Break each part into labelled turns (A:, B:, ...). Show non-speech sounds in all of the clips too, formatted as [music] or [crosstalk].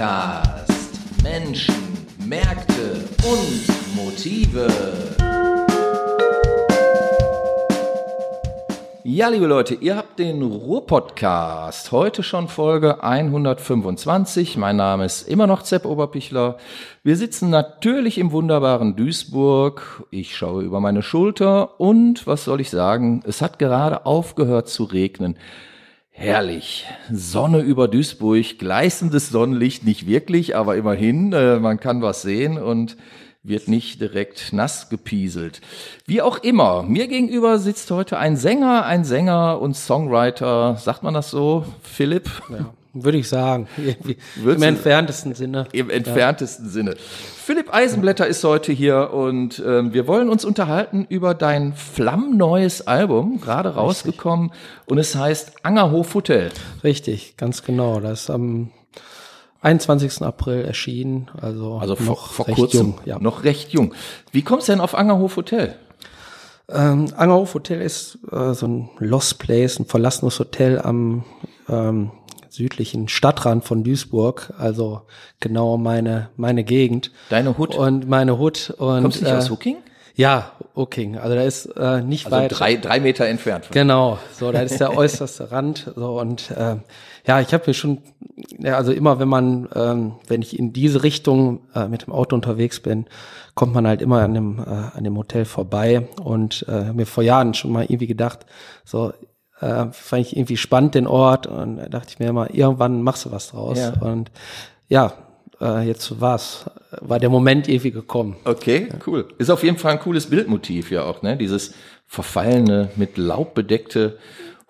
A: Podcast. Menschen, Märkte und Motive. Ja, liebe Leute, ihr habt den Ruhr-Podcast. Heute schon Folge 125. Mein Name ist immer noch Zepp Oberpichler. Wir sitzen natürlich im wunderbaren Duisburg. Ich schaue über meine Schulter und, was soll ich sagen, es hat gerade aufgehört zu regnen. Herrlich. Sonne über Duisburg, gleißendes Sonnenlicht, nicht wirklich, aber immerhin, äh, man kann was sehen und wird nicht direkt nass gepieselt. Wie auch immer, mir gegenüber sitzt heute ein Sänger, ein Sänger und Songwriter, sagt man das so, Philipp?
B: Ja, würde ich sagen, im entferntesten Sinne.
A: Im entferntesten Sinne. Philipp Eisenblätter ist heute hier und ähm, wir wollen uns unterhalten über dein flammneues Album, gerade rausgekommen und es heißt Angerhof Hotel.
B: Richtig, ganz genau. Das ist am 21. April erschienen, also,
A: Also vor,
B: noch
A: vor
B: recht
A: kurzem,
B: jung. Ja.
A: noch recht jung. Wie kommst du denn auf Angerhof Hotel?
B: Ähm, Angerhof Hotel ist äh, so ein Lost Place, ein verlassenes Hotel am ähm, südlichen Stadtrand von Duisburg, also genau meine meine Gegend
A: Deine Hut?
B: und meine Hut und
A: Kommst du nicht
B: äh,
A: aus Hooking?
B: Ja, okay, also da ist äh, nicht
A: Also
B: weit
A: drei, drei Meter entfernt. Von
B: Genau, so, das ist der [laughs] äußerste Rand. So und äh, ja, ich habe mir schon, ja, also immer wenn man, ähm, wenn ich in diese Richtung äh, mit dem Auto unterwegs bin, kommt man halt immer an dem, äh, an dem Hotel vorbei und äh, mir vor Jahren schon mal irgendwie gedacht, so äh, fand ich irgendwie spannend den Ort und da dachte ich mir immer, irgendwann machst du was draus
A: Ja.
B: und ja, äh, jetzt war's, war der Moment irgendwie gekommen.
A: Okay, cool. Ist auf jeden Fall ein cooles Bildmotiv ja auch, ne? Dieses verfallene, mit Laub bedeckte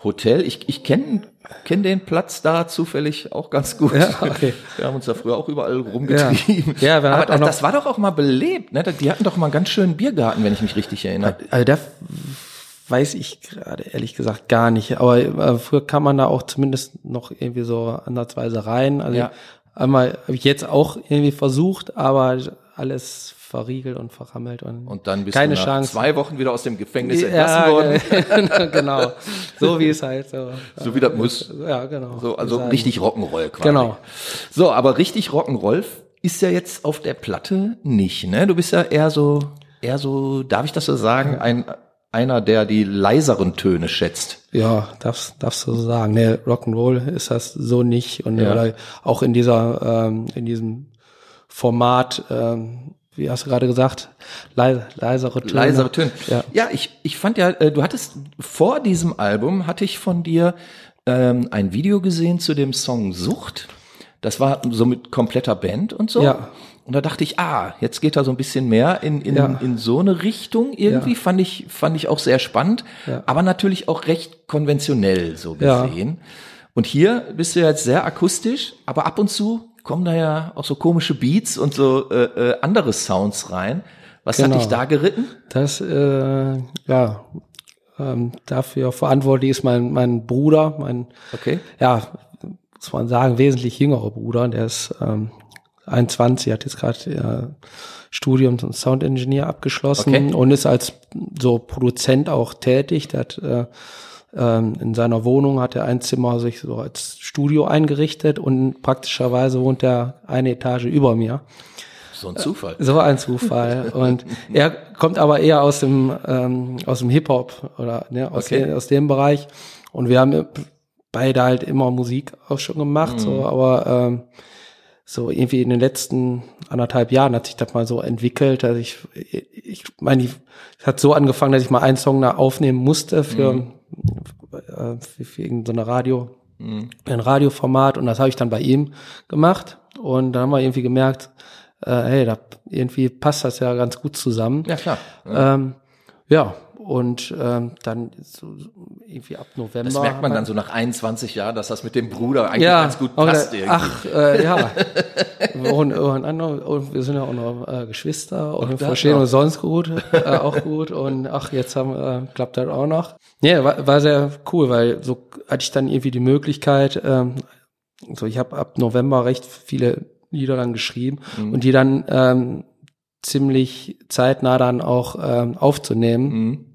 A: Hotel. Ich, ich kenne kenn den Platz da zufällig auch ganz gut.
B: Ja, okay. [laughs]
A: Wir haben uns da früher auch überall rumgetrieben.
B: Ja. Ja, wir
A: Aber das,
B: noch-
A: das war doch auch mal belebt, ne? Die hatten doch mal einen ganz schönen Biergarten, wenn ich mich richtig erinnere.
B: Also da weiß ich gerade ehrlich gesagt gar nicht. Aber äh, früher kann man da auch zumindest noch irgendwie so ansatzweise rein. Also
A: Ja.
B: einmal habe ich jetzt auch irgendwie versucht, aber alles verriegelt und verrammelt und,
A: Und dann bist
B: keine
A: du nach
B: Chance.
A: zwei Wochen wieder aus dem Gefängnis entlassen
B: ja,
A: worden. [laughs]
B: genau. So wie es halt so.
A: So wie das muss.
B: Ja, genau.
A: So, also
B: Sagen.
A: richtig Rock'n'Roll quasi.
B: Genau.
A: So, aber richtig Rock'n'Roll ist ja jetzt auf der Platte nicht, ne? Du bist ja eher so, eher so, darf ich das so sagen, ein, einer, der die leiseren Töne schätzt.
B: Ja, darfst, darfst du so sagen. Nee, Rock'n'Roll ist das so nicht. Und
A: Ja.
B: oder auch in dieser, ähm, in diesem Format, ähm, wie hast du gerade gesagt, leise, leisere Töne.
A: Leisere Töne.
B: Ja.
A: ja ich, ich fand ja, äh, du hattest vor diesem Album hatte ich von dir ähm, ein Video gesehen zu dem Song Sucht. Das war so mit kompletter Band und so.
B: Ja.
A: Und da dachte ich, ah, jetzt geht er so ein bisschen mehr in, in,
B: Ja.
A: in so eine Richtung. Irgendwie
B: Ja.
A: fand ich, fand ich auch sehr spannend,
B: Ja.
A: aber natürlich auch recht konventionell so
B: Ja.
A: gesehen. Und hier bist du jetzt sehr akustisch, aber ab und zu kommen da ja auch so komische Beats und so äh, äh, andere Sounds rein. Was hat
B: Genau.
A: dich da geritten?
B: Das, äh, ja, ähm, dafür verantwortlich ist mein, mein Bruder, mein,
A: Okay.
B: ja, muss man sagen, wesentlich jüngerer Bruder, der ist ähm, 21, hat jetzt gerade äh, Studium zum Sound Engineer abgeschlossen
A: Okay.
B: und ist als so Produzent auch tätig. Der hat äh, ähm, in seiner Wohnung hat er ein Zimmer sich so als Studio eingerichtet und praktischerweise wohnt er eine Etage über mir.
A: So ein Zufall.
B: So ein Zufall. Und er kommt aber eher aus dem, ähm, aus dem Hip-Hop oder ne, aus,
A: Okay.
B: dem, aus dem Bereich. Und wir haben beide halt immer Musik auch schon gemacht, so, aber ähm, so irgendwie in den letzten anderthalb Jahren hat sich das mal so entwickelt, dass ich, ich meine, ich- es hat so angefangen, dass ich mal einen Song da aufnehmen musste für, äh, für, für irgendeine Radio, ein Radioformat und das habe ich dann bei ihm gemacht und dann haben wir irgendwie gemerkt, äh, hey, da irgendwie passt das ja ganz gut zusammen.
A: Ja, klar.
B: Ähm, ja, und ähm, dann so, irgendwie ab November.
A: Das merkt man dann so nach 21 Jahren, dass das mit dem Bruder eigentlich
B: ja,
A: ganz gut
B: oder-
A: passt irgendwie.
B: Ach, äh, ja. und, und, andere- und wir sind ja auch noch äh, Geschwister und
A: das
B: verstehen uns sonst gut, äh, auch gut. Und ach, jetzt haben, äh, klappt das auch noch. Ja, war, war sehr cool, weil so hatte ich dann irgendwie die Möglichkeit, ähm, so ich habe ab November recht viele Lieder dann geschrieben
A: Mhm.
B: und die dann ähm, ziemlich zeitnah dann auch ähm, aufzunehmen
A: Mhm.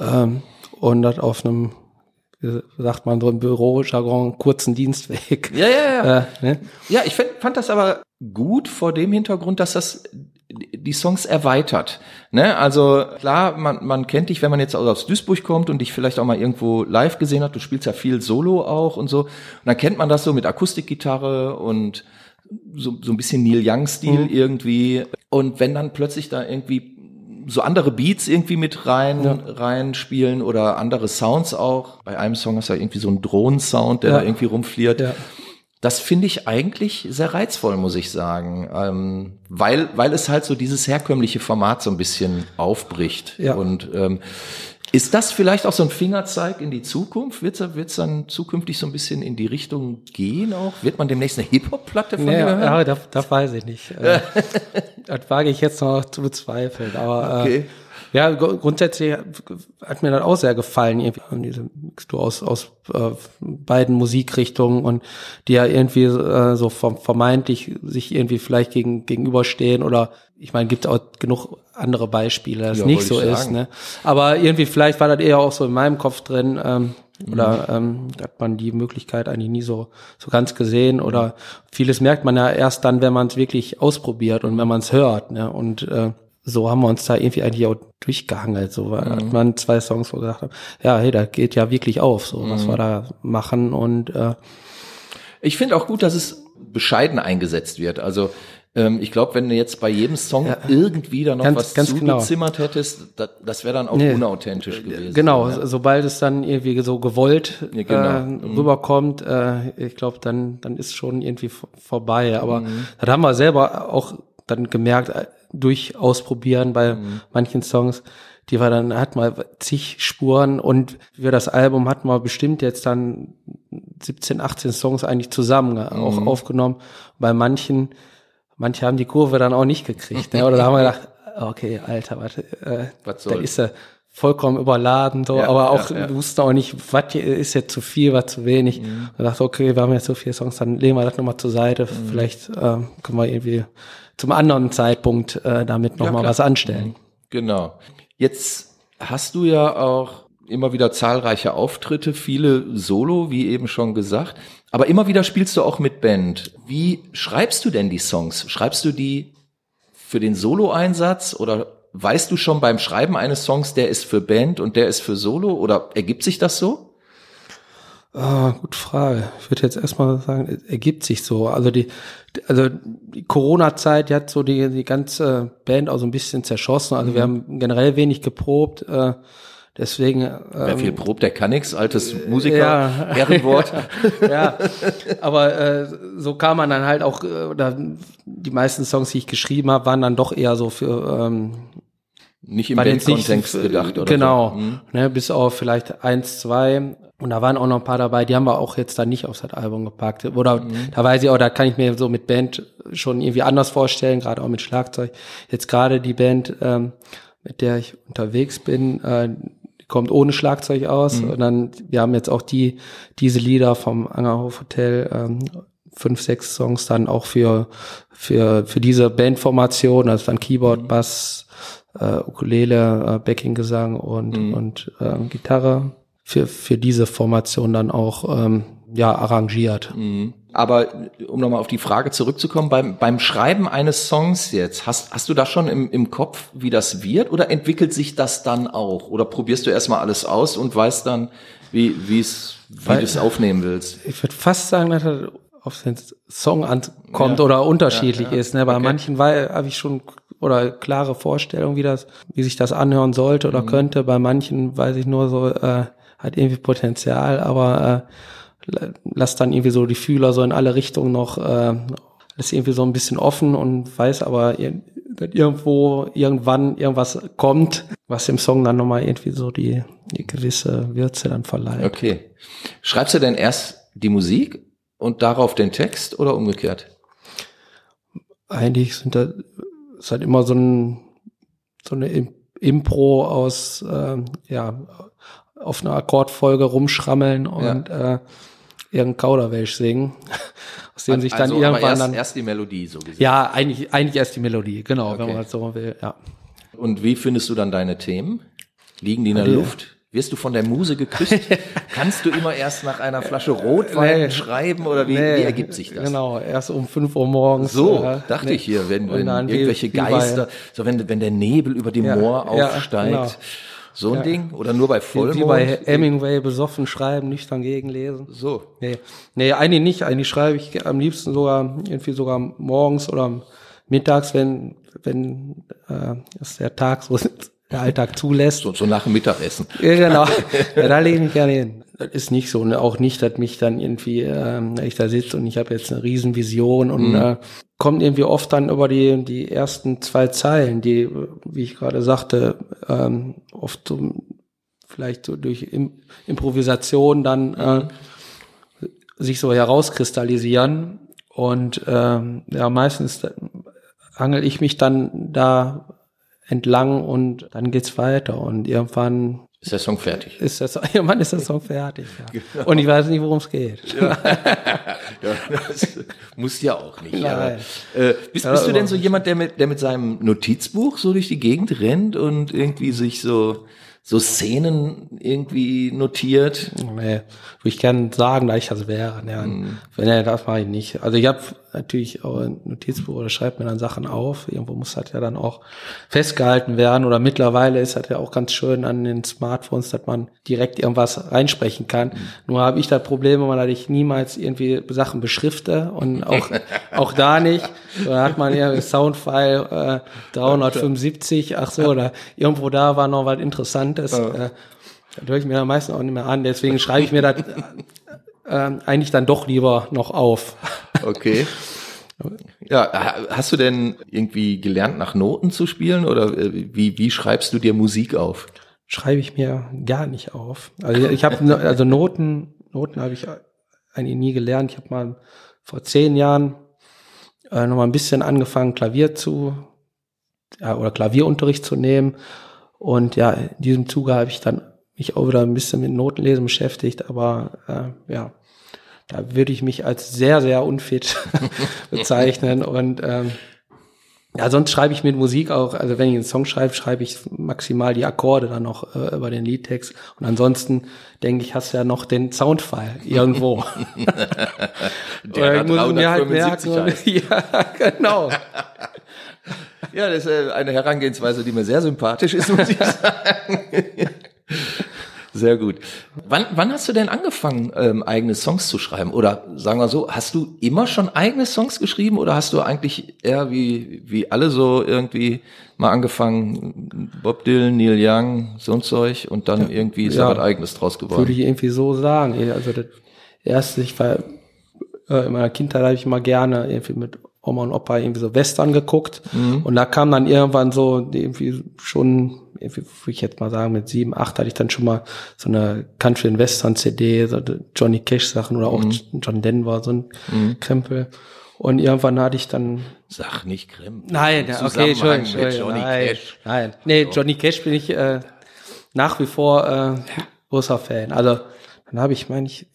B: ähm, und das auf einem sagt man so im Bürojargon, kurzen Dienstweg. [laughs]
A: Ja, ja, ja. Äh, ne? Ja, ich fand, fand das aber gut vor dem Hintergrund, dass das die Songs erweitert. Ne? Also klar, man, man kennt dich, wenn man jetzt aus Duisburg kommt und dich vielleicht auch mal irgendwo live gesehen hat. Du spielst ja viel Solo auch und so. Und dann kennt man das so mit Akustikgitarre und so, so ein bisschen Neil Young-Stil mhm. irgendwie. Und wenn dann plötzlich da irgendwie so andere Beats irgendwie mit rein, ja. rein spielen oder andere Sounds auch. Bei einem Song ist ja irgendwie so ein Drohnensound, der ja. da irgendwie rumfliert. Ja. Das finde ich eigentlich sehr reizvoll, muss ich sagen, ähm, weil weil es halt so dieses herkömmliche Format so ein bisschen aufbricht ja. und ähm, ist das vielleicht auch so ein Fingerzeig in die Zukunft? Wird es dann zukünftig so ein bisschen in die Richtung gehen auch? Wird man demnächst eine Hip-Hop-Platte von
B: naja,
A: dir hören?
B: Ja, das, das weiß ich nicht. [laughs] Äh, das wage ich jetzt noch zu bezweifeln. Aber okay. äh, ja, grundsätzlich hat mir das auch sehr gefallen, irgendwie diese Mixtur aus, aus äh, beiden Musikrichtungen und die ja irgendwie äh, so vermeintlich sich irgendwie vielleicht gegen, gegenüberstehen oder ich meine, gibt auch genug andere Beispiele, dass ja, nicht so ist. Ne? Aber irgendwie vielleicht war das eher auch so in meinem Kopf drin, ähm, oder mhm. ähm, hat man die Möglichkeit eigentlich nie so so ganz gesehen oder vieles merkt man ja erst dann, wenn man es wirklich ausprobiert und wenn man es hört. Ne? Und äh, so haben wir uns da irgendwie eigentlich auch durchgehangelt. So mhm. hat man zwei Songs, wo gesagt haben, ja, hey, da geht ja wirklich auf, so was mhm. wir da machen. Und äh,
A: ich finde auch gut, dass es bescheiden eingesetzt wird. Also ähm, ich glaube, wenn du jetzt bei jedem Song ja, irgendwie da noch ganz, was ganz genau. zugezimmert genau. hättest, das, das wäre dann auch nee, unauthentisch gewesen.
B: Genau, ja. sobald es dann irgendwie so gewollt ja, genau. äh, mhm. rüberkommt, äh, ich glaube, dann dann ist schon irgendwie vorbei. Aber mhm. das haben wir selber auch dann gemerkt, äh, durch Ausprobieren bei mhm. manchen Songs, die war dann, hat mal zig Spuren und für das Album hatten wir bestimmt jetzt dann 17, 18 Songs eigentlich zusammen äh, auch mhm. aufgenommen. Bei manchen, manche haben die Kurve dann auch nicht gekriegt, ne? oder da haben wir gedacht, [laughs] okay, Alter, warte, äh, was soll? da ist er vollkommen überladen, so, ja, aber auch, ja, ja. du wusstest auch nicht, was ist jetzt zu viel, was zu wenig. Mhm. Und dachte, okay, wir haben jetzt so viele Songs, dann legen wir das nochmal zur Seite, mhm. vielleicht äh, können wir irgendwie zum anderen Zeitpunkt äh, damit nochmal ja, was anstellen.
A: Genau. Jetzt hast du ja auch immer wieder zahlreiche Auftritte, viele Solo, wie eben schon gesagt. Aber immer wieder spielst du auch mit Band. Wie schreibst du denn die Songs? Schreibst du die für den Solo-Einsatz oder weißt du schon beim Schreiben eines Songs, der ist für Band und der ist für Solo oder ergibt sich das so?
B: Ah, gute Frage. Ich würde jetzt erstmal sagen, ergibt sich so. Also die, also die Corona-Zeit, die hat so die, die ganze Band auch so ein bisschen zerschossen. Also mhm. wir haben generell wenig geprobt. Äh, deswegen. Ähm,
A: Wer viel probt, der kann nichts. Altes Musiker, ja, [laughs] Ehrenwort. [laughs]
B: ja, aber äh, so kam man dann halt auch, äh, oder die meisten Songs, die ich geschrieben habe, waren dann doch eher so für ähm,
A: nicht im Bandkontext gedacht, oder?
B: Genau, so. mhm. ne, bis auf vielleicht eins, zwei und da waren auch noch ein paar dabei, die haben wir auch jetzt da nicht auf das Album gepackt. Oder mhm. da weiß ich auch, da kann ich mir so mit Band schon irgendwie anders vorstellen, gerade auch mit Schlagzeug. Jetzt gerade die Band, ähm, mit der ich unterwegs bin, äh, kommt ohne Schlagzeug aus. Mhm. Und dann, wir haben jetzt auch die, diese Lieder vom Angerhof Hotel, ähm, fünf, sechs Songs dann auch für, für, für diese Bandformation, also dann Keyboard, mhm. Bass, äh, Ukulele, äh, Backing-Gesang und, mhm. und äh, Gitarre für, für diese Formation dann auch ähm, ja, arrangiert.
A: Mhm. Aber um nochmal auf die Frage zurückzukommen, beim, beim Schreiben eines Songs jetzt, hast, hast du da schon im, im Kopf, wie das wird oder entwickelt sich das dann auch? Oder probierst du erstmal alles aus und weißt dann, wie, wie es, wie du es aufnehmen willst?
B: Ich würde fast sagen, dass er auf den Song ankommt ja. oder unterschiedlich ja, ja. ist. Ne? Bei okay. manchen habe ich schon oder klare Vorstellungen, wie das, wie sich das anhören sollte oder mhm. könnte. Bei manchen weiß ich nur so, äh, hat irgendwie Potenzial, aber äh, lass dann irgendwie so die Fühler so in alle Richtungen noch, äh, ist irgendwie so ein bisschen offen und weiß aber, irgendwo irgendwann irgendwas kommt, was dem Song dann nochmal irgendwie so die, die gewisse Würze dann verleiht.
A: Okay. Schreibst du denn erst die Musik und darauf den Text oder umgekehrt?
B: Eigentlich sind da, ist halt immer so ein, so eine Impro aus, äh, ja, auf einer Akkordfolge rumschrammeln und ja. äh, irgendein Kauderwelsch singen, aus dem also, sich dann also, irgendwann
A: erst,
B: dann
A: erst die Melodie so gesehen.
B: Ja, eigentlich eigentlich erst die Melodie, genau, okay. wenn man das so will, ja.
A: Und wie findest du dann deine Themen? Liegen die in der die, Luft? Wirst du von der Muse geküsst? [laughs] Kannst du immer erst nach einer Flasche Rotwein
B: Nee.
A: schreiben oder wie,
B: Nee,
A: wie ergibt sich das?
B: Genau, erst um 5 Uhr morgens.
A: So,
B: äh,
A: dachte
B: nee.
A: ich hier, wenn, wenn irgendwelche Geister, so wenn, wenn der Nebel über dem
B: Ja,
A: Moor
B: ja,
A: aufsteigt,
B: genau.
A: So ein Ding oder nur bei Vollmond?
B: Wie bei Hemingway besoffen schreiben, nüchtern gegenlesen.
A: so.
B: Nee, nee, eigentlich nicht. Eigentlich schreibe ich am liebsten sogar irgendwie sogar morgens oder mittags, wenn wenn äh, es der Tag so [laughs] der Alltag zulässt.
A: so, so nach dem Mittagessen.
B: Ja, genau. ja, da lege ich mich gerne hin. Das ist nicht so. Ne? Auch nicht, dass mich dann irgendwie, ähm, ich da sitze und ich habe jetzt eine Riesenvision und äh, kommt irgendwie oft dann über die, die ersten zwei Zeilen, die, wie ich gerade sagte, ähm, oft so, vielleicht so durch Im Improvisation dann äh, sich so herauskristallisieren. Und ähm, ja, meistens angel ich mich dann da entlang und dann geht's weiter und irgendwann
A: Ist der Song fertig?
B: ist das [laughs] irgendwann ist der Song fertig. Ja. Und ich weiß nicht, worum es geht.
A: Ja, [laughs] das muss ja auch nicht.
B: Nein.
A: Aber, äh, bist,
B: Ja,
A: bist du denn so jemand, der mit, der mit seinem Notizbuch so durch die Gegend rennt und irgendwie sich so, so Szenen irgendwie notiert?
B: Nee, würde ich gerne sagen, da ich das wäre. Ja, Wenn er das mache ich nicht. Also ich habe natürlich auch ein Notizbuch oder schreibe mir dann Sachen auf. Irgendwo muss das ja dann auch festgehalten werden. Oder mittlerweile ist das ja auch ganz schön an den Smartphones, dass man direkt irgendwas reinsprechen kann. Nur habe ich das Problem, dass ich niemals irgendwie Sachen beschrifte und auch [laughs] auch da nicht. Da hat man ja Soundfile äh, 375, ach so, oder irgendwo da war noch was Interessantes. Äh, das höre ich mir dann meistens auch nicht mehr an. Deswegen schreibe ich mir das ähm, eigentlich dann doch lieber noch auf.
A: Okay. [laughs] Ja, ha- hast du denn irgendwie gelernt, nach Noten zu spielen oder äh, wie, wie schreibst du dir Musik auf?
B: Schreibe ich mir gar nicht auf. Also ich habe [laughs] also Noten, Noten habe ich eigentlich nie gelernt. Ich habe mal vor zehn Jahren äh, noch mal ein bisschen angefangen, Klavier zu ja, oder Klavierunterricht zu nehmen. Und ja, in diesem Zuge habe ich dann mich auch wieder ein bisschen mit Notenlesen beschäftigt, aber äh, ja, da würde ich mich als sehr, sehr unfit [laughs] bezeichnen. Und ähm, ja, sonst schreibe ich mit Musik auch, also wenn ich einen Song schreibe, schreibe ich maximal die Akkorde dann noch äh, über den Liedtext. Und ansonsten denke ich, hast du ja noch den Soundfile irgendwo. [laughs] [laughs]
A: Der
B: halt
A: 375
B: merken.
A: heißt.
B: Ja, genau.
A: Ja, das ist äh, eine Herangehensweise, die mir sehr sympathisch ist, muss ich sagen. Sehr gut. Wann, wann hast du denn angefangen, ähm, eigene Songs zu schreiben? Oder sagen wir so, hast du immer schon eigene Songs geschrieben oder hast du eigentlich eher wie, wie alle so irgendwie mal angefangen, Bob Dylan, Neil Young, so ein Zeug und dann irgendwie ist
B: Ja.
A: was eigenes draus geworden?
B: Würde ich irgendwie so sagen. Also das erste, ich war äh, in meiner Kindheit habe ich immer gerne irgendwie mit Oma und Opa irgendwie so Western geguckt. Und da kam dann irgendwann so irgendwie schon, würde ich jetzt mal sagen, mit sieben, acht hatte ich dann schon mal so eine Country and Western CD, so Johnny Cash Sachen oder auch John Denver, so ein Krempel. Und irgendwann hatte ich dann
A: Sag nicht Grimm.
B: Nein, okay, Entschuldigung,
A: mit Johnny
B: nein,
A: Cash.
B: Nein, nee, Johnny Cash bin ich äh, nach wie vor äh, großer Fan. Also dann habe ich, meine ich,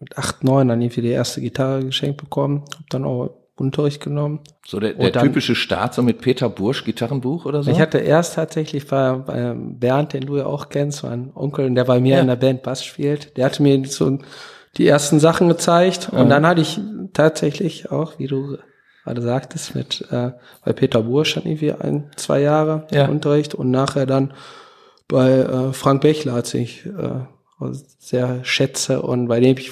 B: mit acht, neun dann irgendwie die erste Gitarre geschenkt bekommen, habe dann auch Unterricht genommen.
A: So der, der
B: dann-
A: typische Start so mit Peter Bursch Gitarrenbuch oder so?
B: Ich hatte erst tatsächlich bei, bei Bernd, den du ja auch kennst, mein Onkel, der bei mir
A: Ja.
B: in der Band Bass spielt, der hatte mir so die ersten Sachen gezeigt und dann hatte ich tatsächlich auch, wie du gerade sagtest, mit äh, bei Peter Bursch dann irgendwie ein, zwei Jahre
A: Ja.
B: Unterricht und nachher dann bei äh, Frank Bechler, als ich äh, sehr schätze und bei dem ich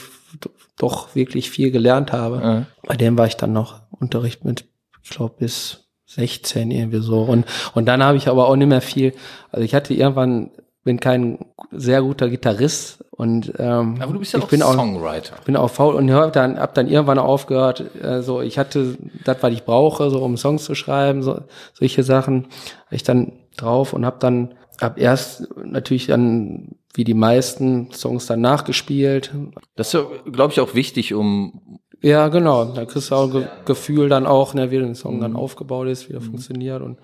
B: doch wirklich viel gelernt habe.
A: Ja.
B: Bei dem war ich dann noch Unterricht mit, ich glaube, bis 16 irgendwie so. Und, und dann habe ich aber auch nicht mehr viel. Also ich hatte irgendwann, bin kein sehr guter Gitarrist und ähm,
A: Aber du bist ja
B: ich
A: auch
B: bin auch
A: Songwriter.
B: bin auch faul und hab dann hab dann irgendwann aufgehört äh, so ich hatte das was ich brauche so um Songs zu schreiben so solche Sachen hab ich dann drauf und hab dann hab erst natürlich dann wie die meisten Songs dann nachgespielt.
A: Das ist, ja, glaube ich, auch wichtig, um
B: ja genau. Da kriegst du auch ein Ge Gefühl dann auch ne, wie der Song dann aufgebaut ist wie er funktioniert und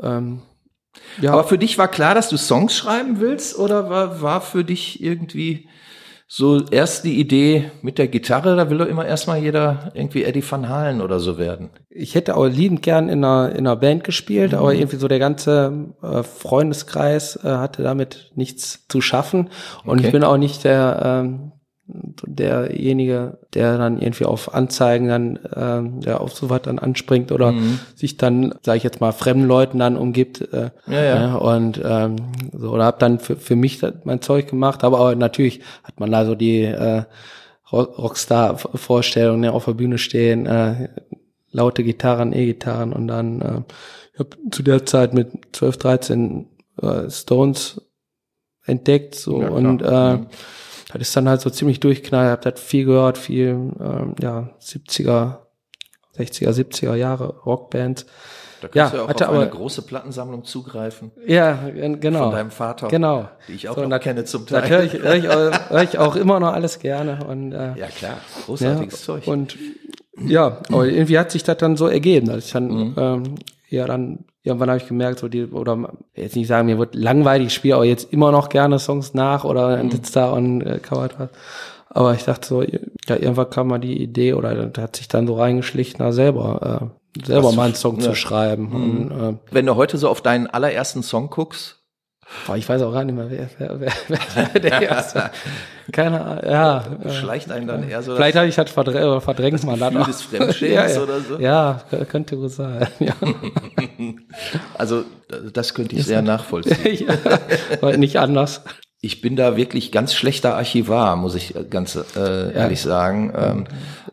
B: ähm, ja.
A: Aber für dich war klar, dass du Songs schreiben willst oder war, war für dich irgendwie so erst die Idee mit der Gitarre, da will doch immer erstmal jeder irgendwie Eddie Van Halen oder so werden.
B: Ich hätte auch liebend gern in einer, in einer Band gespielt, mhm. aber irgendwie so der ganze äh, Freundeskreis äh, hatte damit nichts zu schaffen. Und okay. ich bin auch nicht der, ähm, derjenige, der dann irgendwie auf Anzeigen dann ähm, ja, auf sowas dann anspringt oder mhm. sich dann, sage ich jetzt mal, fremden Leuten dann umgibt. Äh, ja, ja. ja. und ähm, so oder habe dann für, für mich mein Zeug gemacht, aber auch natürlich hat man da so die äh, Rockstar-Vorstellung, ne, auf der Bühne stehen, äh, laute Gitarren, E-Gitarren und dann äh, ich habe zu der Zeit mit 12, 13 äh, Stones entdeckt so ja, und äh, mhm das ist dann halt so ziemlich durchknallt, hab das viel gehört, viel, ähm, ja, 70er, 60er, 70er Jahre Rockbands.
A: Da kannst ja, du auch hatte auf aber, eine große Plattensammlung zugreifen.
B: Ja, genau.
A: Von deinem Vater.
B: Genau.
A: Die ich auch so, noch kenne zum Teil.
B: Da höre ich, hör ich, auch, hör ich auch immer noch alles gerne. Und,
A: äh, ja, klar. Großartiges
B: ja,
A: Zeug.
B: Und ja, aber irgendwie hat sich das dann so ergeben, dass ich dann mhm. ähm, ja dann irgendwann habe ich gemerkt, so die, oder jetzt nicht sagen, mir wird langweilig, ich spiele auch jetzt immer noch gerne Songs nach oder mhm. sitzt da und äh, covert was. Aber ich dachte so, ja, irgendwann kam mal die Idee oder hat sich dann so reingeschlichen, da selber, äh, selber mal einen Song ja. zu schreiben. Mhm. Und,
A: äh, Wenn du heute so auf deinen allerersten Song guckst,
B: Boah, ich weiß auch gar nicht mehr, wer, wer, wer, wer der erste. [laughs] Keine Ahnung, ja.
A: Schleicht einen dann eher so.
B: Vielleicht habe ich halt verdrängt, verdrängt man
A: dann des Fremdschämens [laughs] ja, oder so.
B: Ja, könnte wohl sein. Ja. [laughs]
A: Also das könnte ich sehr nachvollziehen.
B: ja, nicht anders.
A: Ich bin da wirklich ganz schlechter Archivar, muss ich ganz äh, ehrlich sagen. Ähm,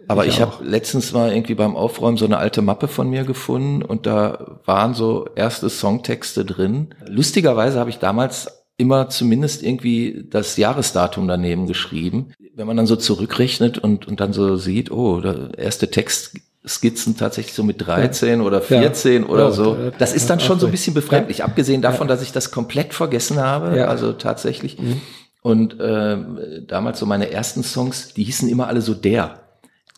A: aber ich, ich habe letztens mal irgendwie beim Aufräumen so eine alte Mappe von mir gefunden und da waren so erste Songtexte drin. Lustigerweise habe ich damals immer zumindest irgendwie das Jahresdatum daneben geschrieben. Wenn man dann so zurückrechnet und, und dann so sieht, oh, der erste Text Skizzen tatsächlich so mit 13 ja. oder 14 ja. oder ja, so. Das ist dann schon so ein bisschen befremdlich, abgesehen davon, dass ich das komplett vergessen habe, also tatsächlich. Mhm. Und äh, damals so meine ersten Songs, die hießen immer alle so der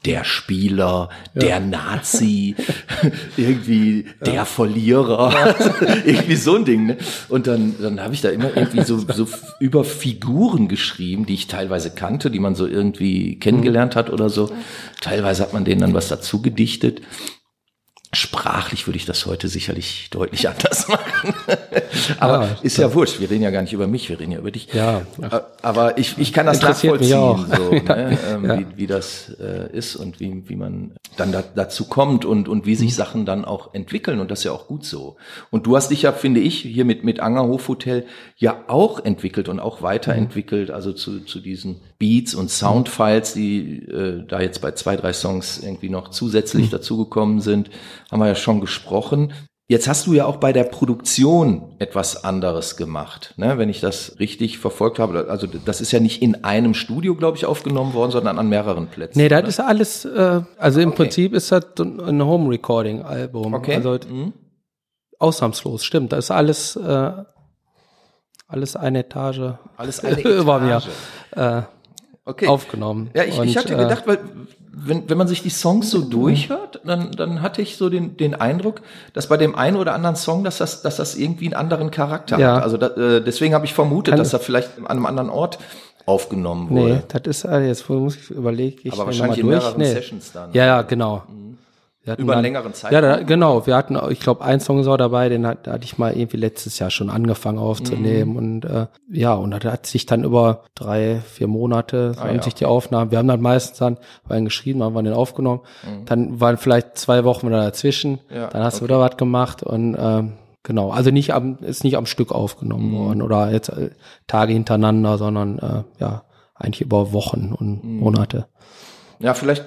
A: der Spieler, ja. der Nazi, [laughs] irgendwie ja. der Verlierer, [laughs] irgendwie so ein Ding. Ne? Und dann, dann habe ich da immer irgendwie so, so über Figuren geschrieben, die ich teilweise kannte, die man so irgendwie kennengelernt hat oder so. Teilweise hat man denen dann was dazu gedichtet. Sprachlich würde ich das heute sicherlich deutlich [laughs] anders machen. Aber ja, ist ja wurscht, wir reden ja gar nicht über mich, wir reden ja über dich.
B: Ja.
A: Aber ich, ich kann das nachvollziehen, so, [laughs] ne? ähm, ja. wie, wie das äh, ist und wie, wie man dann da, dazu kommt und, und wie sich mhm. Sachen dann auch entwickeln und das ist ja auch gut so. Und du hast dich ja, finde ich, hier mit, mit Angerhof Hotel ja auch entwickelt und auch weiterentwickelt, also zu, zu diesen Beats und Soundfiles, die äh, da jetzt bei zwei, drei Songs irgendwie noch zusätzlich mhm. dazugekommen sind haben wir ja schon gesprochen. Jetzt hast du ja auch bei der Produktion etwas anderes gemacht, ne? wenn ich das richtig verfolgt habe. Also das ist ja nicht in einem Studio, glaube ich, aufgenommen worden, sondern an mehreren Plätzen.
B: Nee, das ist alles, äh, also im okay. Prinzip ist das ein Home-Recording-Album.
A: Okay.
B: Also mhm. ausnahmslos, stimmt. Das ist alles, äh, alles eine Etage.
A: Alles [laughs] eine Etage. über mir.
B: Äh, okay. aufgenommen.
A: Ja, ich, Und, ich hatte gedacht, weil wenn, wenn man sich die Songs so durchhört, dann, dann hatte ich so den, den Eindruck, dass bei dem einen oder anderen Song, dass das, dass das irgendwie einen anderen Charakter ja. hat. Also da, äh, deswegen habe ich vermutet, dass er vielleicht an einem anderen Ort aufgenommen wurde. Nee,
B: das ist, also jetzt muss ich überlegen. Ich
A: Aber wahrscheinlich in mehreren nee. Sessions dann.
B: Ja, ja, genau.
A: Mhm. Über einen längeren Zeit.
B: Ja, da, genau. Wir hatten, ich glaube, ein Song so dabei, den hat, hatte ich mal irgendwie letztes Jahr schon angefangen aufzunehmen. Mhm. Und äh, ja, und das hat sich dann über drei, vier Monate ah, haben ja. sich die Aufnahmen. Wir haben dann meistens dann, weil geschrieben, haben wir den aufgenommen. Mhm. Dann waren vielleicht zwei Wochen wieder dazwischen. Ja, dann hast okay. du wieder was gemacht und ähm, genau. Also nicht am, ist nicht am Stück aufgenommen mhm. worden oder jetzt äh, Tage hintereinander, sondern äh, ja, eigentlich über Wochen und mhm. Monate.
A: Ja, vielleicht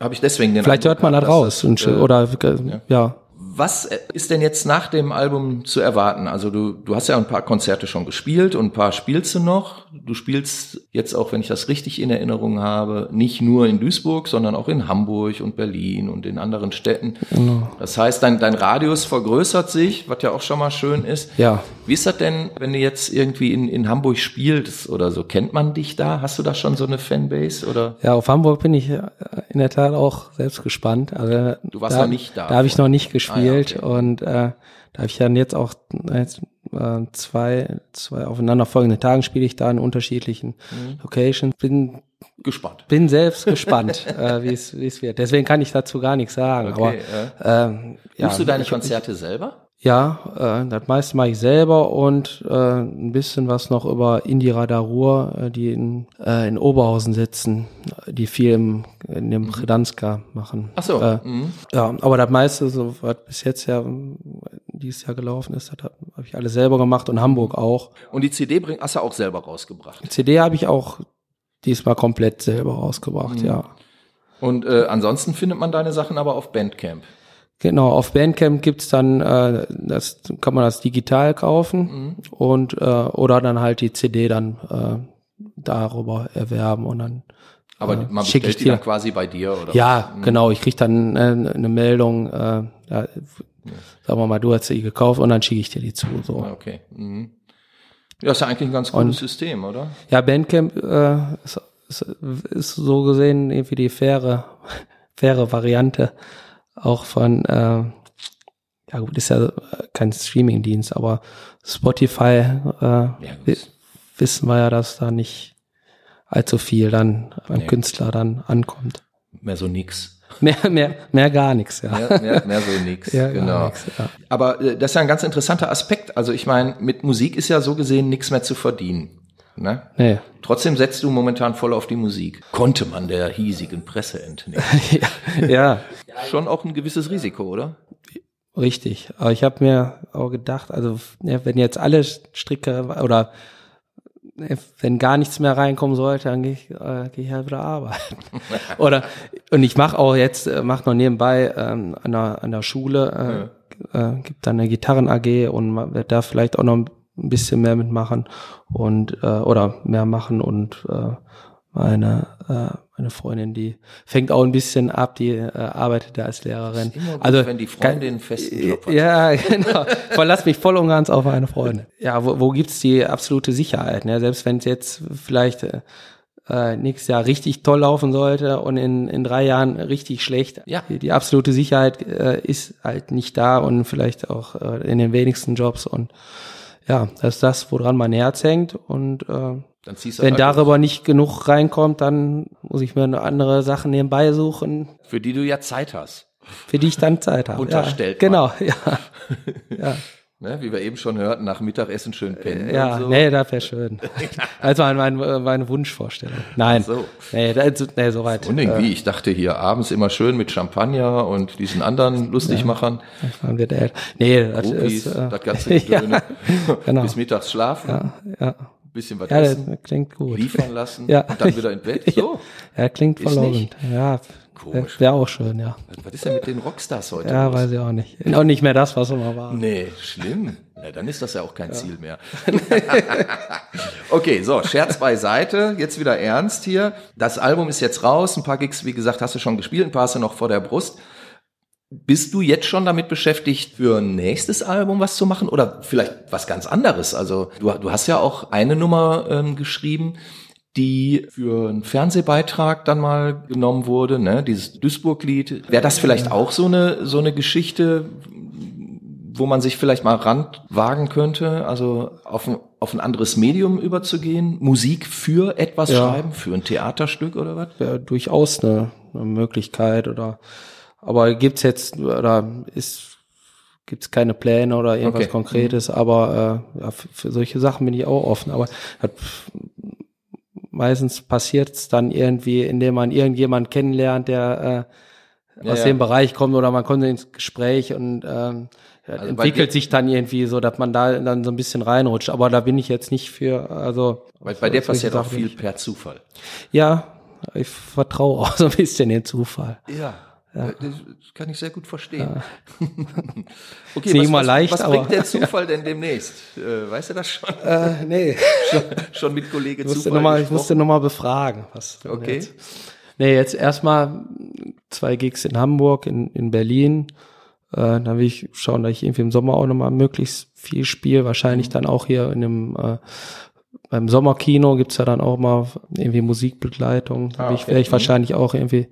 A: habe ich deswegen den
B: Vielleicht hört man da raus das, äh, oder ja. ja.
A: Was ist denn jetzt nach dem Album zu erwarten? Also du, du hast ja ein paar Konzerte schon gespielt und ein paar spielst du noch. Du spielst jetzt auch, wenn ich das richtig in Erinnerung habe, nicht nur in Duisburg, sondern auch in Hamburg und Berlin und in anderen Städten. Genau. Das heißt, dein, dein Radius vergrößert sich, was ja auch schon mal schön ist.
B: Ja.
A: Wie ist das denn, wenn du jetzt irgendwie in, in Hamburg spielst oder so? Kennt man dich da? Hast du da schon so eine Fanbase oder?
B: Ja, auf Hamburg bin ich äh, in der Tat auch selbst gespannt. Also,
A: du warst da, noch nicht da.
B: Da habe ich noch nicht gespielt ah, ja, okay. und äh, da habe ich dann jetzt auch jetzt äh, zwei, zwei aufeinanderfolgenden Tagen spiele ich da in unterschiedlichen mhm. Locations. Bin
A: gespannt.
B: Bin selbst [laughs] gespannt, äh, wie es wie es wird. Deswegen kann ich dazu gar nichts sagen. Okay,
A: aber ähm, ja, du deine Konzerte selber?
B: Ja, äh, das meiste mache ich selber und äh, ein bisschen was noch über Indira Darur, äh, die in, äh, in Oberhausen sitzen, die viel im, in dem Redanska machen.
A: Ach so.
B: Äh, mhm. Ja, aber das meiste, so was bis jetzt ja dieses Jahr gelaufen ist, das habe hab ich alles selber gemacht und Hamburg auch.
A: Und die CD bring, hast du auch selber rausgebracht? Die
B: CD habe ich auch diesmal komplett selber rausgebracht, mhm. ja.
A: Und äh, ansonsten findet man deine Sachen aber auf Bandcamp.
B: Genau, auf Bandcamp gibt's dann, äh, das kann man das digital kaufen mhm. und äh, oder dann halt die CD dann äh, darüber erwerben und dann.
A: Aber äh, man bestellt ich die dann quasi bei dir oder?
B: Ja, mhm. genau. Ich krieg dann äh, eine Meldung, äh, ja, ja. sagen wir mal, du hast sie gekauft und dann schicke ich dir die zu. So.
A: Okay. Mhm. Ja, ist ja eigentlich ein ganz cooles und, System, oder?
B: Ja, Bandcamp äh, ist, ist, ist so gesehen irgendwie die faire, [laughs] faire Variante auch von, äh, ja gut, ist ja kein Streaming-Dienst, aber Spotify, äh, ja, wissen wir ja, dass da nicht allzu viel dann beim nee. Künstler dann ankommt.
A: Mehr so nix.
B: Mehr, mehr, mehr gar nichts, ja.
A: Mehr, mehr, mehr so nix, [laughs] ja, genau. Nix, ja. Aber äh, das ist ja ein ganz interessanter Aspekt. Also ich meine, mit Musik ist ja so gesehen nichts mehr zu verdienen. Ne? Nee. Trotzdem setzt du momentan voll auf die Musik. Konnte man der hiesigen Presse entnehmen. [laughs]
B: ja, ja.
A: Schon auch ein gewisses Risiko, oder?
B: Richtig. Aber ich habe mir auch gedacht, also ja, wenn jetzt alle Stricke oder wenn gar nichts mehr reinkommen sollte, dann gehe ich, äh, geh ich halt wieder arbeiten. [laughs] oder und ich mache auch jetzt, äh, mache noch nebenbei ähm, an, der, an der Schule, äh, ja. äh, gibt dann eine Gitarren AG und man wird da vielleicht auch noch ein bisschen mehr mitmachen und äh, oder mehr machen und äh, meine äh, meine Freundin, die fängt auch ein bisschen ab, die äh, arbeitet da als Lehrerin.
A: Gut, also wenn die Freundin einen festen Job
B: hat. Ja, [laughs] genau. Verlass mich voll und ganz auf eine Freundin. Ja, wo, wo gibt's die absolute Sicherheit? Ne? Selbst wenn es jetzt vielleicht äh, äh, nächstes Jahr richtig toll laufen sollte und in, in drei Jahren richtig schlecht. Ja. Die, die absolute Sicherheit äh, ist halt nicht da und vielleicht auch äh, in den wenigsten Jobs und ja, das ist das, woran mein Herz hängt. Und äh, wenn halt darüber nicht genug reinkommt, dann muss ich mir eine andere Sachen nebenbei suchen.
A: Für die du ja Zeit hast.
B: Für die ich dann Zeit habe. [laughs]
A: Unterstellt.
B: Ja, genau, [laughs] ja. ja.
A: Ne, wie wir eben schon hörten, nach Mittagessen schön pennen.
B: Ja, so. nee, das wäre schön. [laughs] also meine, meine, meine Wunschvorstellung. Nein,
A: so.
B: nee, das, nee, so weit.
A: Und irgendwie, äh, ich dachte hier abends immer schön mit Champagner und diesen anderen Lustigmachern.
B: Ja, wird Nee,
A: das Groupies, ist, äh, das ganze [laughs] Gedöne. ja, [laughs] genau. Bis mittags schlafen.
B: Ja, ja.
A: Bisschen was
B: ja,
A: essen.
B: Das klingt gut.
A: Liefern lassen. ja. Und dann wieder in Bett. So.
B: Ja, klingt verlockend. Ja, Komisch. Wäre auch schön, ja.
A: Was ist denn mit den Rockstars heute?
B: Ja, los? weiß ich auch nicht. Auch nicht mehr das, was immer war.
A: Nee, schlimm. Ja, dann ist das ja auch kein ja. Ziel mehr. [laughs] okay, so, Scherz beiseite. Jetzt wieder ernst hier. Das Album ist jetzt raus. Ein paar Gigs, wie gesagt, hast du schon gespielt. Ein paar hast du noch vor der Brust. Bist du jetzt schon damit beschäftigt, für ein nächstes Album was zu machen oder vielleicht was ganz anderes? Also du, du hast ja auch eine Nummer ähm, geschrieben, die für einen Fernsehbeitrag dann mal genommen wurde, ne, dieses Duisburg-Lied. Wäre das vielleicht auch so eine, so eine Geschichte, wo man sich vielleicht mal ranwagen könnte, also auf ein, auf ein anderes Medium überzugehen, Musik für etwas ja. schreiben, für ein Theaterstück oder was?
B: Wäre durchaus eine, eine Möglichkeit oder, aber gibt's jetzt, oder ist, gibt's keine Pläne oder irgendwas okay. Konkretes, mhm. aber äh, ja, für, für solche Sachen bin ich auch offen, aber hat, meistens passiert es dann irgendwie, indem man irgendjemand kennenlernt, der äh, aus ja, dem Bereich kommt oder man kommt ins Gespräch und ähm, also entwickelt sich dann irgendwie so, dass man da dann so ein bisschen reinrutscht. Aber da bin ich jetzt nicht für, also.
A: Weil bei dir passiert auch viel per Zufall.
B: Ja, ich vertraue auch so ein bisschen den Zufall.
A: Ja. Ja. Das kann ich sehr gut verstehen. Ja. [laughs]
B: okay, was, immer leicht,
A: was, was bringt der [laughs] Zufall denn demnächst? Äh, weißt du das schon?
B: Äh, nee. [laughs]
A: schon, schon mit Kollege
B: ich Zufall noch mal, Ich musste nochmal befragen. Was
A: okay.
B: Jetzt. Nee, jetzt erstmal zwei Gigs in Hamburg, in, in Berlin. Äh, dann will ich schauen, dass ich irgendwie im Sommer auch nochmal möglichst viel spiele. Wahrscheinlich mhm. dann auch hier in dem äh, beim Sommerkino gibt's ja dann auch mal irgendwie Musikbegleitung. Da ah, okay. werde ich wahrscheinlich auch irgendwie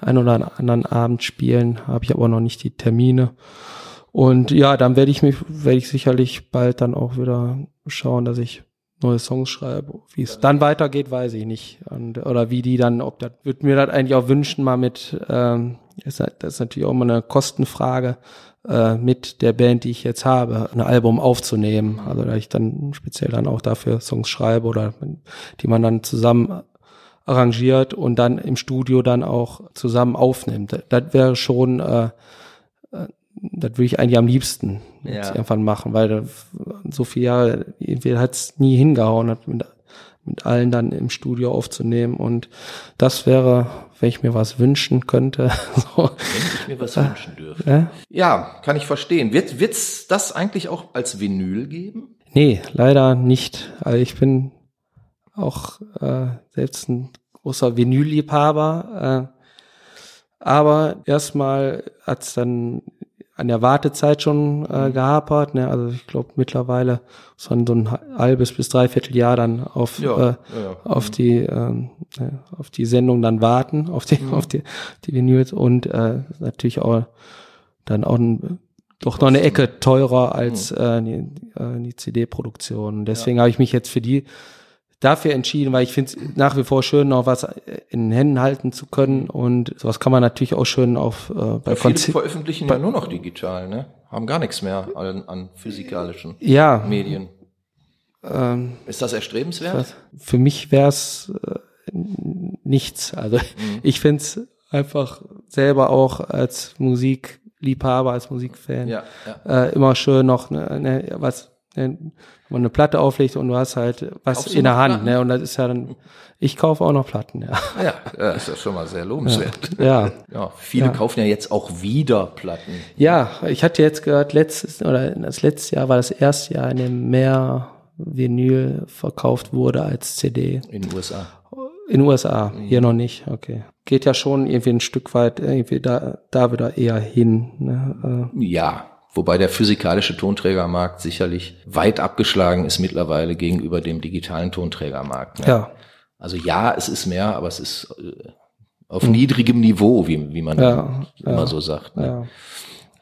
B: einen oder anderen Abend spielen, habe ich aber noch nicht die Termine. Und ja, dann werde ich mich, werde ich sicherlich bald dann auch wieder schauen, dass ich neue Songs schreibe. Wie es dann weitergeht, weiß ich nicht. Und, oder wie die dann, ob das, würde mir das eigentlich auch wünschen, mal mit, ähm, ist, das ist natürlich auch mal eine Kostenfrage, äh, mit der Band, die ich jetzt habe, ein Album aufzunehmen. Also da ich dann speziell dann auch dafür Songs schreibe oder die man dann zusammen arrangiert und dann im Studio dann auch zusammen aufnimmt. Das wäre schon, äh, äh, das würde ich eigentlich am liebsten
A: Ja.
B: irgendwann machen, weil da so viele Jahre, irgendwie hat es nie hingehauen, hat mit, mit allen dann im Studio aufzunehmen und das wäre, wenn ich mir was wünschen könnte, [laughs] so,
A: Wenn ich mir was wünschen dürfte.
B: äh?
A: Ja, kann ich verstehen. Wird wird's das eigentlich auch als Vinyl geben?
B: Nee, leider nicht. Also ich bin auch äh, selbst ein großer Vinylliebhaber. Äh, aber erstmal hat's dann an der Wartezeit schon äh, gehapert. Ne? Also ich glaube mittlerweile ein, so ein halbes bis dreiviertel Jahr dann auf,
A: Ja,
B: äh,
A: ja, ja.
B: auf die ähm, äh, auf die Sendung dann warten, [laughs] auf die auf die die Vinyls und äh, natürlich auch dann auch ein, doch noch eine Ecke teurer als äh, die, äh, die CD-Produktion. Deswegen habe ich mich jetzt für die dafür entschieden, weil ich finde es nach wie vor schön, noch was in den Händen halten zu können und sowas kann man natürlich auch schön auf äh, bei
A: Ja,
B: Konzerten.
A: veröffentlichen ja nur noch digital, ne? Haben gar nichts mehr an, an physikalischen
B: Ja,
A: Medien.
B: ähm,
A: Ist das erstrebenswert?
B: was, für mich wäre es äh, nichts. Also
A: Mhm.
B: ich finde es einfach selber auch als Musikliebhaber, als Musikfan
A: Ja, ja.
B: äh, immer schön noch ne, ne, was wenn man eine Platte auflegt und du hast halt was
A: Kaufst
B: in der Hand,
A: Platten?
B: ne? Und das ist ja dann, ich kaufe auch noch Platten, ja.
A: Ah ja, ja, ist ja schon mal sehr lobenswert.
B: Ja.
A: Ja, viele
B: Ja.
A: kaufen ja jetzt auch wieder Platten.
B: Ja, ich hatte jetzt gehört, letztes oder das letzte Jahr war das erste Jahr, in dem mehr Vinyl verkauft wurde als CD.
A: In den USA.
B: In den USA,
A: Mhm.
B: hier noch nicht, okay. Geht ja schon irgendwie ein Stück weit irgendwie da, da wieder eher hin. Ne?
A: Ja, wobei der physikalische Tonträgermarkt sicherlich weit abgeschlagen ist mittlerweile gegenüber dem digitalen Tonträgermarkt. Ne?
B: ja,
A: Also ja, es ist mehr, aber es ist äh, auf niedrigem Niveau, wie, wie man.
B: Ja,
A: immer
B: ja.
A: so sagt. Ne?
B: ja.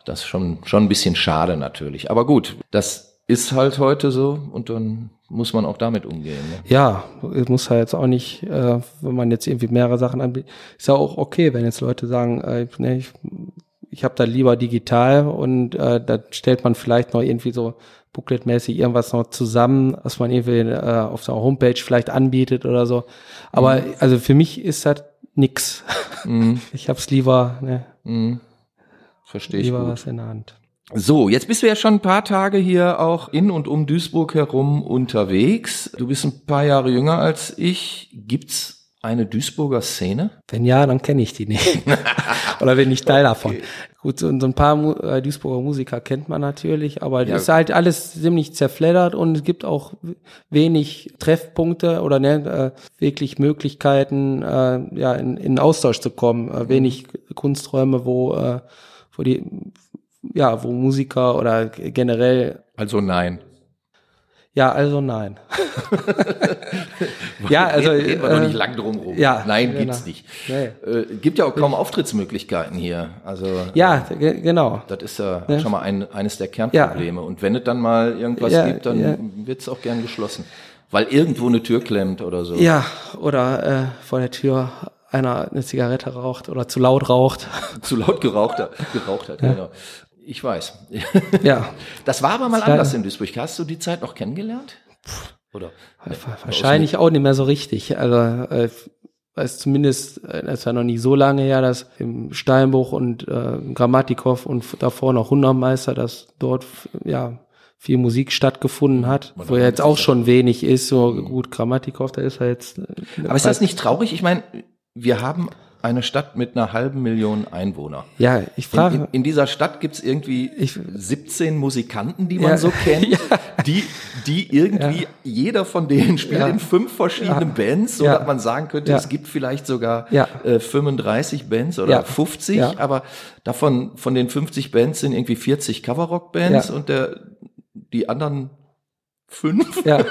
A: Das ist schon, schon ein bisschen schade natürlich. Aber gut, das ist halt heute so und dann muss man auch damit umgehen. Ne?
B: Ja, es muss halt jetzt auch nicht, äh, wenn man jetzt irgendwie mehrere Sachen anbietet, ist ja auch okay, wenn jetzt Leute sagen, äh, ne, ich, ich habe da lieber digital und äh, da stellt man vielleicht noch irgendwie so bookletmäßig irgendwas noch zusammen, was man irgendwie äh, auf der Homepage vielleicht anbietet oder so. Aber also für mich ist das nix.
A: Mhm. [laughs]
B: Ich hab's lieber, ne,
A: Mhm. Verstehe ich
B: lieber
A: gut.
B: was in der Hand.
A: So, jetzt bist du ja schon ein paar Tage hier auch in und um Duisburg herum unterwegs. Du bist ein paar Jahre jünger als ich. Gibt's eine Duisburger Szene?
B: Wenn ja, dann kenne ich die nicht. [laughs] Oder bin ich Teil davon. Gut, so, so ein paar Mu äh, Duisburger Musiker kennt man natürlich, aber
A: Ja.
B: das ist halt alles ziemlich zerfleddert und es gibt auch wenig Treffpunkte oder ne, äh, wirklich Möglichkeiten, äh, ja, in, in Austausch zu kommen. Äh, wenig Kunsträume, wo, äh, wo die, ja, wo Musiker oder generell
A: Also nein.
B: Ja, also nein. [laughs] ja, also
A: Reden, wir doch
B: äh,
A: nicht lang drum rum.
B: ja,
A: Nein,
B: genau.
A: gibt's nicht.
B: Nee.
A: Äh, gibt ja auch kaum Auftrittsmöglichkeiten hier. Also
B: Ja, ge- genau.
A: das ist ja,
B: Ja.
A: schon mal ein, eines der Kernprobleme. Und wenn es dann mal irgendwas
B: Ja,
A: gibt, dann
B: ja.
A: wird's auch gern geschlossen. Weil irgendwo eine Tür klemmt oder so.
B: Ja, oder äh, vor der Tür einer eine Zigarette raucht oder zu laut raucht.
A: Zu laut geraucht, hat- geraucht hat. Genau. Ich weiß.
B: ja, [laughs]
A: Das war aber mal
B: Ja.
A: anders in Duisburg. Hast du die Zeit noch kennengelernt? Oder?
B: wahrscheinlich auch nicht mehr so richtig. Also äh, weiß zumindest, äh, das ist ja noch nicht so lange her, dass im Steinbruch und äh, Grammatikow und davor noch Hundertmeister, dass dort ja viel Musik stattgefunden hat,
A: Man
B: wo ja jetzt auch schon wenig ist. So gut, Grammatikow, da ist er jetzt. äh,
A: Aber ist das nicht traurig? Ich meine, wir haben eine Stadt mit einer halben Million Einwohner.
B: Ja, ich
A: In,
B: frage.
A: in, in dieser Stadt gibt's irgendwie
B: Ich-
A: 17 Musikanten, die man
B: Ja.
A: so kennt, [laughs] die, die irgendwie, jeder von denen spielt
B: Ja.
A: in fünf verschiedenen Bands, so
B: Ja.
A: dass man sagen könnte,
B: Ja.
A: es gibt vielleicht sogar
B: Ja.
A: äh, 35 Bands oder
B: Ja.
A: 50,
B: Ja.
A: aber davon, von den 50 Bands sind irgendwie 40 Coverrock-Bands
B: Ja.
A: und der, die anderen fünf,
B: ja,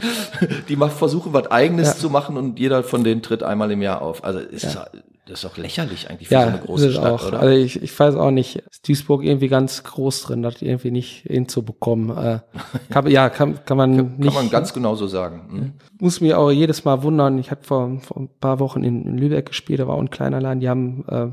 B: [laughs]
A: die mal versuchen, was Eigenes
B: Ja.
A: zu machen und jeder von denen tritt einmal im Jahr auf. Also ist,
B: Ja.
A: das ist doch lächerlich eigentlich für
B: Ja,
A: so eine große Stadt,
B: auch.
A: oder?
B: Also ich, ich weiß auch nicht, ist Duisburg irgendwie ganz groß drin, das irgendwie nicht hinzubekommen. Äh, [laughs] kann, ja, kann, kann man
A: Kann
B: nicht.
A: man ganz genau so sagen. Hm?
B: muss mich auch jedes Mal wundern. Ich habe vor, vor ein paar Wochen in, in Lübeck gespielt, da war auch ein kleiner Laden, die haben äh,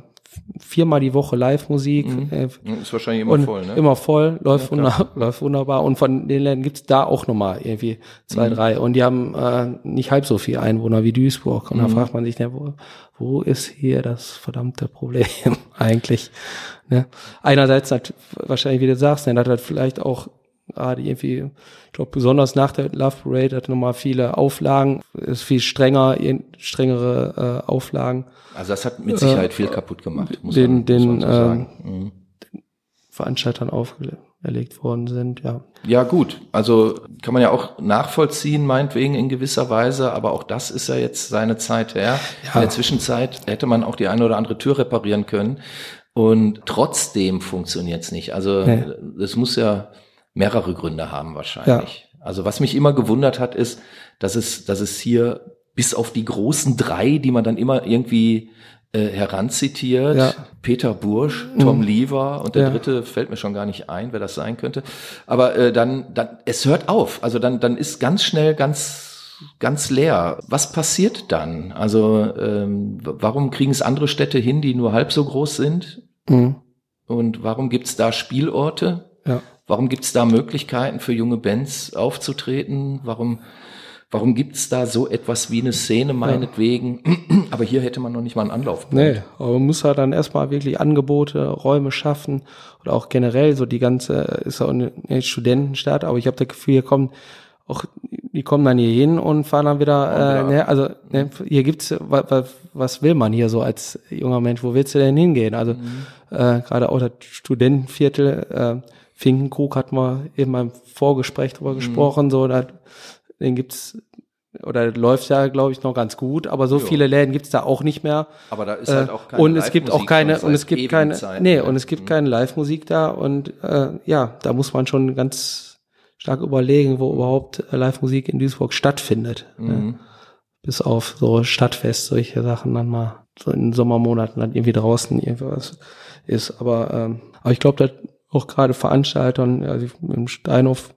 B: viermal die Woche Live-Musik. Äh,
A: Hm, Ist wahrscheinlich immer voll, ne?
B: immer voll, läuft, wunder, [laughs] läuft wunderbar. Und von den Ländern gibt's da auch nochmal irgendwie
A: Mhm.
B: zwei, drei. Und die haben äh, nicht halb so viel Einwohner wie Duisburg. Und
A: Mhm.
B: da fragt man sich, ne, wo, wo ist hier das verdammte Problem [laughs] eigentlich? Ne? Einerseits hat wahrscheinlich, wie du sagst, ne, hat halt vielleicht auch gerade irgendwie, ich glaube, besonders nach der Love Parade hat nochmal viele Auflagen, ist viel strenger, strengere äh, Auflagen.
A: Also das hat mit Sicherheit viel kaputt gemacht, muss
B: Äh, den-
A: man,
B: den,
A: muss man so sagen. Mhm.
B: Veranstaltern auferlegt worden sind, ja.
A: Ja gut, also kann man ja auch nachvollziehen, meinetwegen in gewisser Weise, aber auch das ist ja jetzt seine Zeit her. In der Zwischenzeit hätte man auch die eine oder andere Tür reparieren können und trotzdem funktioniert's nicht. Also
B: Nee.
A: das muss ja mehrere Gründe haben wahrscheinlich. Also was mich immer gewundert hat, ist, dass es, dass es hier bis auf die großen drei, die man dann immer irgendwie äh, heranzitiert,
B: Ja.
A: Peter Bursch, Tom Lever und der
B: Ja.
A: dritte fällt mir schon gar nicht ein, wer das sein könnte. Aber äh, dann, dann, es hört auf. Also dann, dann ist ganz schnell ganz, ganz leer. Was passiert dann? Also ähm, warum kriegen es andere Städte hin, die nur halb so groß sind?
B: Mhm.
A: Und warum gibt's da Spielorte?
B: Ja.
A: Warum gibt's da Möglichkeiten für junge Bands aufzutreten? Warum, warum gibt's da so etwas wie eine Szene meinetwegen? [clears throat] Aber hier hätte man noch nicht mal einen Anlaufpunkt.
B: Nee, aber man muss halt dann erstmal wirklich Angebote, Räume schaffen oder auch generell so die ganze, ist ja auch eine Studentenstadt, aber ich habe das Gefühl, hier kommen auch, die kommen dann hier hin und fahren dann wieder, äh, ne, also ne, hier gibt's, was, was will man hier so als junger Mensch, wo willst du denn hingehen? Also äh, gerade auch das Studentenviertel, äh, Finkenkrug hat man eben beim Vorgespräch drüber gesprochen, so, da, den gibt's oder läuft ja, glaube ich, noch ganz gut, aber so
A: Jo.
B: viele Läden gibt's da auch nicht mehr.
A: Aber da ist
B: Äh,
A: halt auch keine
B: und es gibt auch keine und es gibt keine nee
A: ne?
B: und es gibt keine Live-Musik da und äh, ja da muss man schon ganz stark überlegen wo überhaupt äh, Live-Musik in Duisburg stattfindet
A: Mhm.
B: ne? bis auf so Stadtfest solche Sachen dann mal so in den Sommermonaten dann irgendwie draußen irgendwas ist aber ähm, aber ich glaube dass auch gerade Veranstaltern also dem Steinhoff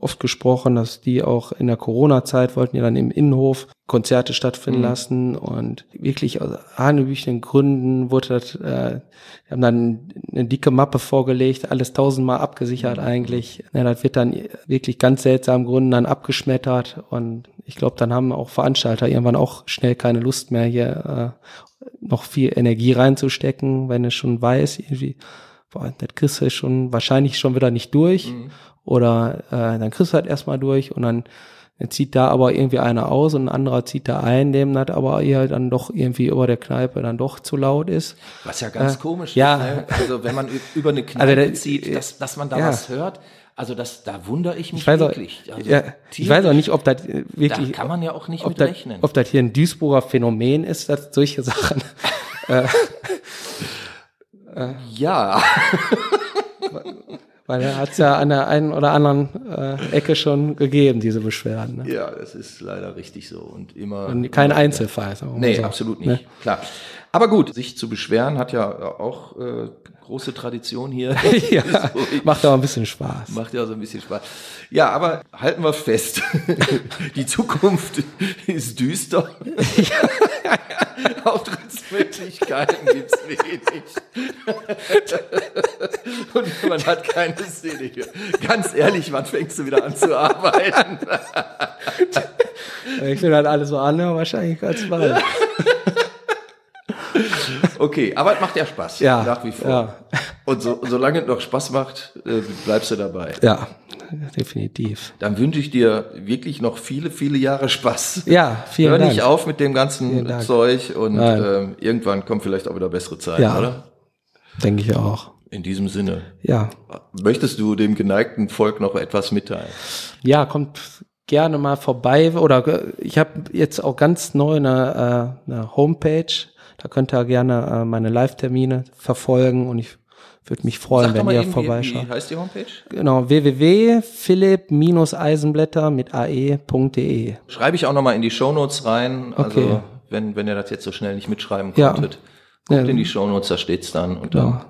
B: oft gesprochen, dass die auch in der Corona-Zeit wollten ja dann im Innenhof Konzerte stattfinden
A: Mhm.
B: lassen und wirklich aus hanebüchenden Gründen wurde das, äh, haben dann eine dicke Mappe vorgelegt, alles tausendmal abgesichert
A: Mhm.
B: eigentlich. Ja, das wird dann wirklich ganz seltsamen Gründen dann abgeschmettert und ich glaube, dann haben auch Veranstalter irgendwann auch schnell keine Lust mehr hier äh, noch viel Energie reinzustecken, wenn es schon weiß, irgendwie, boah, das kriegst du schon wahrscheinlich schon wieder nicht durch.
A: Mhm.
B: Oder äh, dann kriegst du halt erstmal durch und dann, dann zieht da aber irgendwie einer aus und ein anderer zieht da ein, dem das aber halt dann doch irgendwie über der Kneipe dann doch zu laut ist.
A: Was ja ganz
B: Äh,
A: komisch
B: ja.
A: ist. Ne? Also wenn man über eine [laughs] Kneipe
B: der-
A: zieht, dass, dass man da
B: ja.
A: was hört. Also das, da wundere ich mich
B: Ich weiß, auch,
A: wirklich. Also
B: ja, ich weiß auch nicht, ob das äh,
A: da
B: wirklich,
A: kann man ja auch nicht
B: ob
A: mit
B: das,
A: rechnen.
B: ob das hier ein Duisburger Phänomen ist, dass solche Sachen, [laughs]
A: ja, [laughs]
B: weil er hat es ja an der einen oder anderen äh, Ecke schon gegeben, diese Beschwerden. Ne?
A: ja, das ist leider richtig so und immer.
B: Und kein Einzelfall. wir mal
A: Nee,
B: so.
A: absolut nicht.
B: Ne?
A: Klar. Aber gut, sich zu beschweren hat ja auch äh, große Tradition hier. [laughs] [laughs]
B: ja,
A: So,
B: macht aber ein bisschen Spaß.
A: Macht ja so ein bisschen Spaß. Ja, aber halten wir fest. [laughs] Die Zukunft ist düster. Auftrittsmöglichkeiten gibt's wenig. Und man hat keine Szene hier. Ganz ehrlich, wann fängst du wieder an zu arbeiten?
B: Ich will halt alles so anhören, wahrscheinlich ganz bald.
A: Okay, aber es macht ja Spaß.
B: Ja,
A: Nach wie vor.
B: ja.
A: Und so, solange es noch Spaß macht, äh, bleibst du dabei.
B: Ja, definitiv.
A: Dann wünsche ich dir wirklich noch viele, viele Jahre Spaß.
B: Ja, vielen
A: Hör
B: Dank.
A: nicht auf mit dem ganzen. Zeug und ähm, irgendwann kommen vielleicht auch wieder bessere Zeiten,
B: Ja.
A: oder?
B: Denke ich auch.
A: In diesem Sinne.
B: Ja.
A: Möchtest du dem geneigten Volk noch etwas mitteilen?
B: Ja, kommt gerne mal vorbei. Oder äh, ich habe jetzt auch ganz neu eine, äh, eine Homepage. Da könnt ihr gerne äh, meine Live-Termine verfolgen und ich würde mich freuen,
A: Sag
B: wenn ihr vorbeischaut.
A: wie heißt die Homepage?
B: Genau, www.philipp-eisenblätter mit ae.de.
A: Schreibe ich auch nochmal in die Shownotes rein. Also
B: Okay.
A: wenn, wenn ihr das jetzt so schnell nicht mitschreiben
B: Ja.
A: konntet. Guckt
B: Ja.
A: in die Shownotes, da steht's dann und dann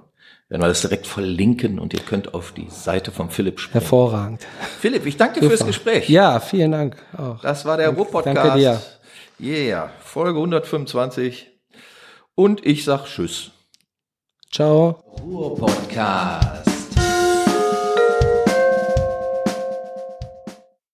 A: werden wir das direkt verlinken und ihr könnt auf die Seite von Philipp springen.
B: Hervorragend.
A: Philipp, ich danke dir fürs Gespräch.
B: Ja, vielen Dank auch.
A: Das war der Ruhr-Podcast.
B: Danke dir.
A: Yeah, Folge 125. Und ich sag Tschüss.
B: Ciao.
A: Ruhr-Podcast.